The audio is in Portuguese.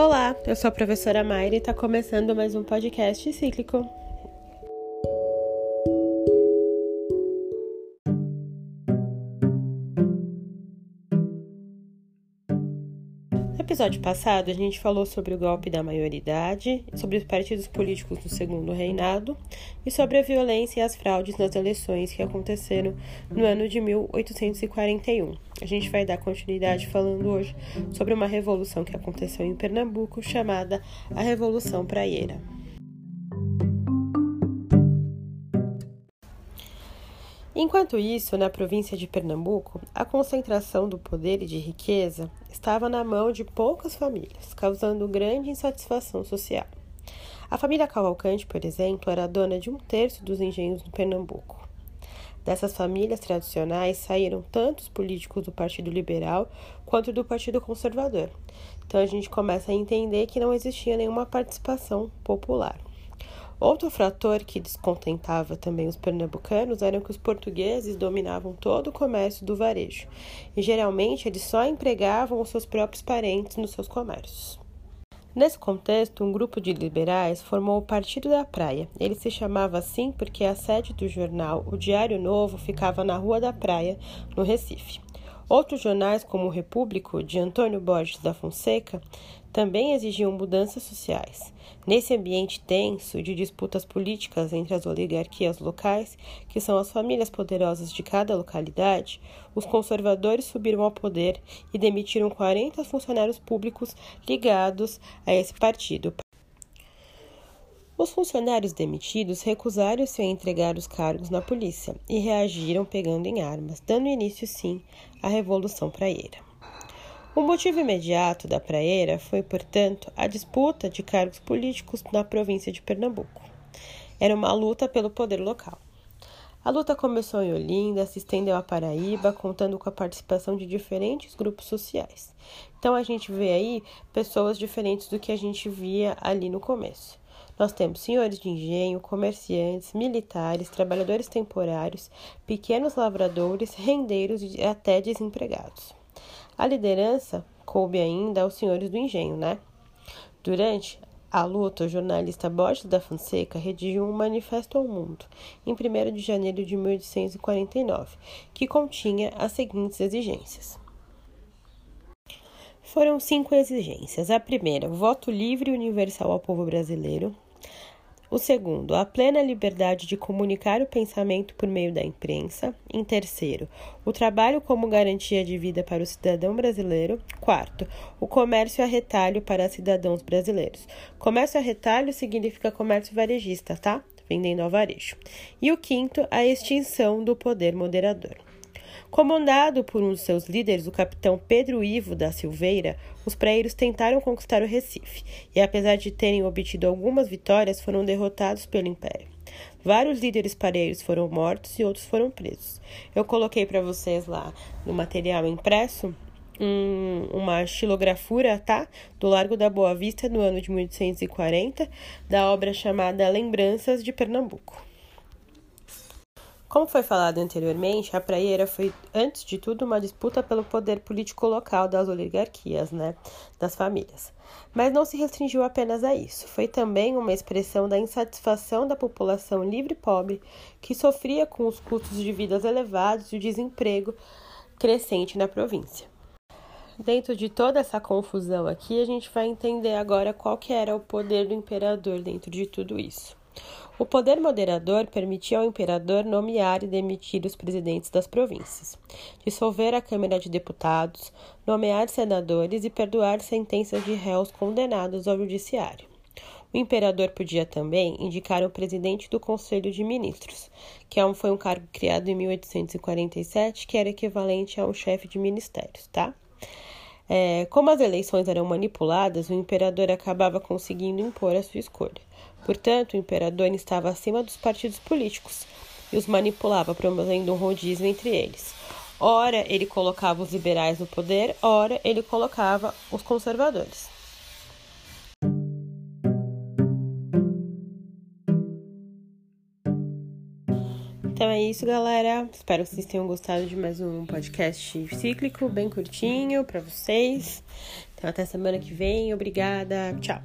Olá, eu sou a professora Mayra e está começando mais um podcast cíclico. Episódio passado, a gente falou sobre o golpe da maioridade, sobre os partidos políticos do segundo reinado e sobre a violência e as fraudes nas eleições que aconteceram no ano de 1841. A gente vai dar continuidade falando hoje sobre uma revolução que aconteceu em Pernambuco chamada a Revolução Praieira. Enquanto isso, na província de Pernambuco, a concentração do poder e de riqueza estava na mão de poucas famílias, causando grande insatisfação social. A família Cavalcante, por exemplo, era dona de um terço dos engenhos do Pernambuco. Dessas famílias tradicionais saíram tanto os políticos do Partido Liberal quanto do Partido Conservador. Então a gente começa a entender que não existia nenhuma participação popular. Outro fator que descontentava também os pernambucanos era que os portugueses dominavam todo o comércio do varejo e geralmente eles só empregavam os seus próprios parentes nos seus comércios. Nesse contexto, um grupo de liberais formou o Partido da Praia. Ele se chamava assim porque a sede do jornal O Diário Novo ficava na Rua da Praia, no Recife. Outros jornais, como o Repúblico, de Antônio Borges da Fonseca, também exigiam mudanças sociais. Nesse ambiente tenso de disputas políticas entre as oligarquias locais, que são as famílias poderosas de cada localidade, os conservadores subiram ao poder e demitiram 40 funcionários públicos ligados a esse partido. Os funcionários demitidos recusaram-se a entregar os cargos na polícia e reagiram pegando em armas, dando início, sim, à Revolução Praieira. O motivo imediato da praeira foi, portanto, a disputa de cargos políticos na província de Pernambuco. Era uma luta pelo poder local. A luta começou em Olinda, se estendeu a Paraíba, contando com a participação de diferentes grupos sociais. Então a gente vê aí pessoas diferentes do que a gente via ali no começo. Nós temos senhores de engenho, comerciantes, militares, trabalhadores temporários, pequenos lavradores, rendeiros e até desempregados. A liderança coube ainda aos senhores do engenho, né? Durante a luta, o jornalista Borges da Fonseca redigiu um manifesto ao mundo, em 1 de janeiro de 1849, que continha as seguintes exigências. Foram cinco exigências. A primeira, voto livre e universal ao povo brasileiro. O segundo, a plena liberdade de comunicar o pensamento por meio da imprensa. Em terceiro, o trabalho como garantia de vida para o cidadão brasileiro. Quarto, o comércio a retalho para cidadãos brasileiros. Comércio a retalho significa comércio varejista, tá? Vendendo ao varejo. E o quinto, a extinção do poder moderador. Comandado por um de seus líderes, o capitão Pedro Ivo da Silveira, os praeiros tentaram conquistar o Recife e, apesar de terem obtido algumas vitórias, foram derrotados pelo Império. Vários líderes pareiros foram mortos e outros foram presos. Eu coloquei para vocês lá no material impresso um, uma xilografura, tá? Do Largo da Boa Vista, no ano de 1840, da obra chamada Lembranças de Pernambuco. Como foi falado anteriormente, a praieira foi, antes de tudo, uma disputa pelo poder político local das oligarquias, né, das famílias. Mas não se restringiu apenas a isso. Foi também uma expressão da insatisfação da população livre e pobre que sofria com os custos de vida elevados e o desemprego crescente na província. Dentro de toda essa confusão aqui, a gente vai entender agora qual que era o poder do imperador dentro de tudo isso. O poder moderador permitia ao imperador nomear e demitir os presidentes das províncias, dissolver a Câmara de Deputados, nomear senadores e perdoar sentenças de réus condenados ao judiciário. O imperador podia também indicar o presidente do Conselho de Ministros, que é foi um cargo criado em 1847, que era equivalente a um chefe de ministérios, tá? É, como as eleições eram manipuladas, o imperador acabava conseguindo impor a sua escolha. Portanto, o imperador estava acima dos partidos políticos e os manipulava, promovendo um rodízio entre eles. Ora, ele colocava os liberais no poder, ora, ele colocava os conservadores. Então é isso, galera. Espero que vocês tenham gostado de mais um podcast cíclico, bem curtinho para vocês. Então, até semana que vem. Obrigada. Tchau.